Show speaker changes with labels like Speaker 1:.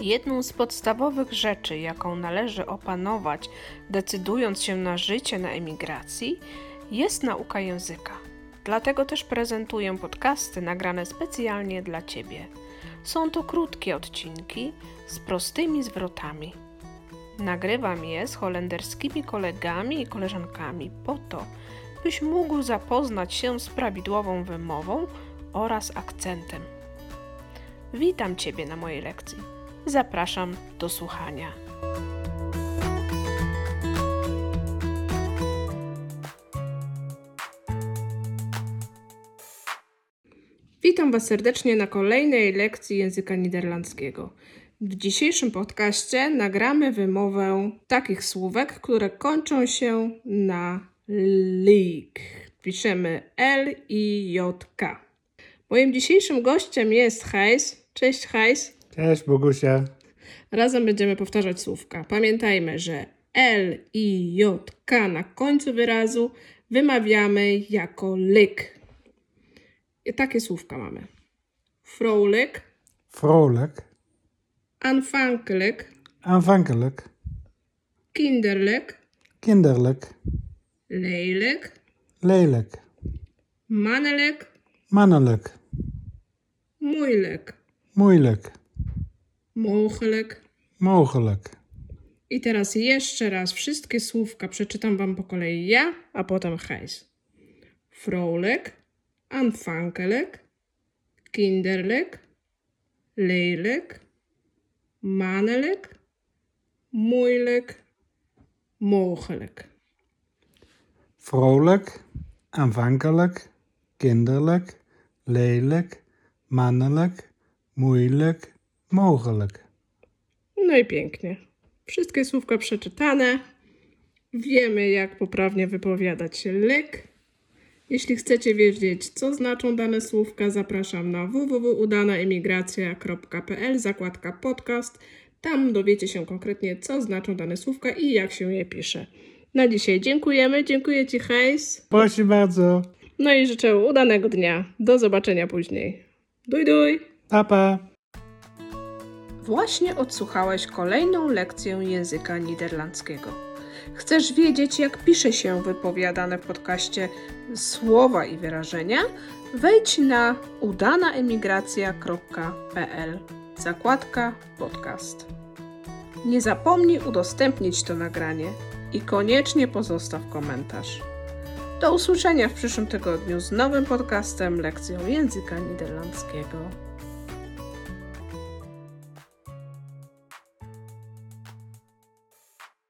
Speaker 1: Jedną z podstawowych rzeczy, jaką należy opanować, decydując się na życie na emigracji, jest nauka języka. Dlatego też prezentuję podcasty nagrane specjalnie dla Ciebie. Są to krótkie odcinki z prostymi zwrotami. Nagrywam je z holenderskimi kolegami i koleżankami po to, byś mógł zapoznać się z prawidłową wymową oraz akcentem. Witam Ciebie na mojej lekcji. Zapraszam do słuchania. Witam Was serdecznie na kolejnej lekcji języka niderlandzkiego. W dzisiejszym podcaście nagramy wymowę takich słówek, które kończą się na lik. Piszemy L i J K. Moim dzisiejszym gościem jest Hajs. Cześć Hajs.
Speaker 2: Cześć Bogusia.
Speaker 1: Razem będziemy powtarzać słówka. Pamiętajmy, że L i J K na końcu wyrazu wymawiamy jako lyk. I takie słówka mamy. Vrolijk,
Speaker 2: Vrolijk,
Speaker 1: aanvankelijk,
Speaker 2: aanvankelijk,
Speaker 1: kinderlijk,
Speaker 2: kinderlijk,
Speaker 1: lelijk,
Speaker 2: lelijk,
Speaker 1: mannelijk,
Speaker 2: mannelijk,
Speaker 1: moeilijk,
Speaker 2: moeilijk,
Speaker 1: mogelijk.
Speaker 2: mogelijk.
Speaker 1: I teraz jeszcze raz wszystkie słówka przeczytam Wam po kolei ja, a potem Gijs. Vrolijk, aanvankelijk, kinderlijk, lelijk, mannelijk, moeilijk, mogelijk.
Speaker 2: Vrolijk, aanvankelijk, kinderlijk, lelijk, mannelijk, moeilijk, mogelijk.
Speaker 1: No i pięknie. Wszystkie słówka przeczytane. Wiemy, jak poprawnie wypowiadać się lyk. Jeśli chcecie wiedzieć, co znaczą dane słówka, zapraszam na www.udanaemigracja.pl, zakładka podcast. Tam dowiecie się konkretnie, co znaczą dane słówka i jak się je pisze. Na dzisiaj dziękujemy. Dziękuję Ci, Hejs.
Speaker 2: Proszę bardzo.
Speaker 1: No i życzę udanego dnia. Do zobaczenia później. Duj, duj.
Speaker 2: Papa.
Speaker 1: Właśnie odsłuchałeś kolejną lekcję języka niderlandzkiego. Chcesz wiedzieć, jak pisze się wypowiadane w podcaście słowa i wyrażenia? Wejdź na udanaemigracja.pl zakładka podcast. Nie zapomnij udostępnić to nagranie i koniecznie pozostaw komentarz. Do usłyszenia w przyszłym tygodniu z nowym podcastem lekcją języka niderlandzkiego.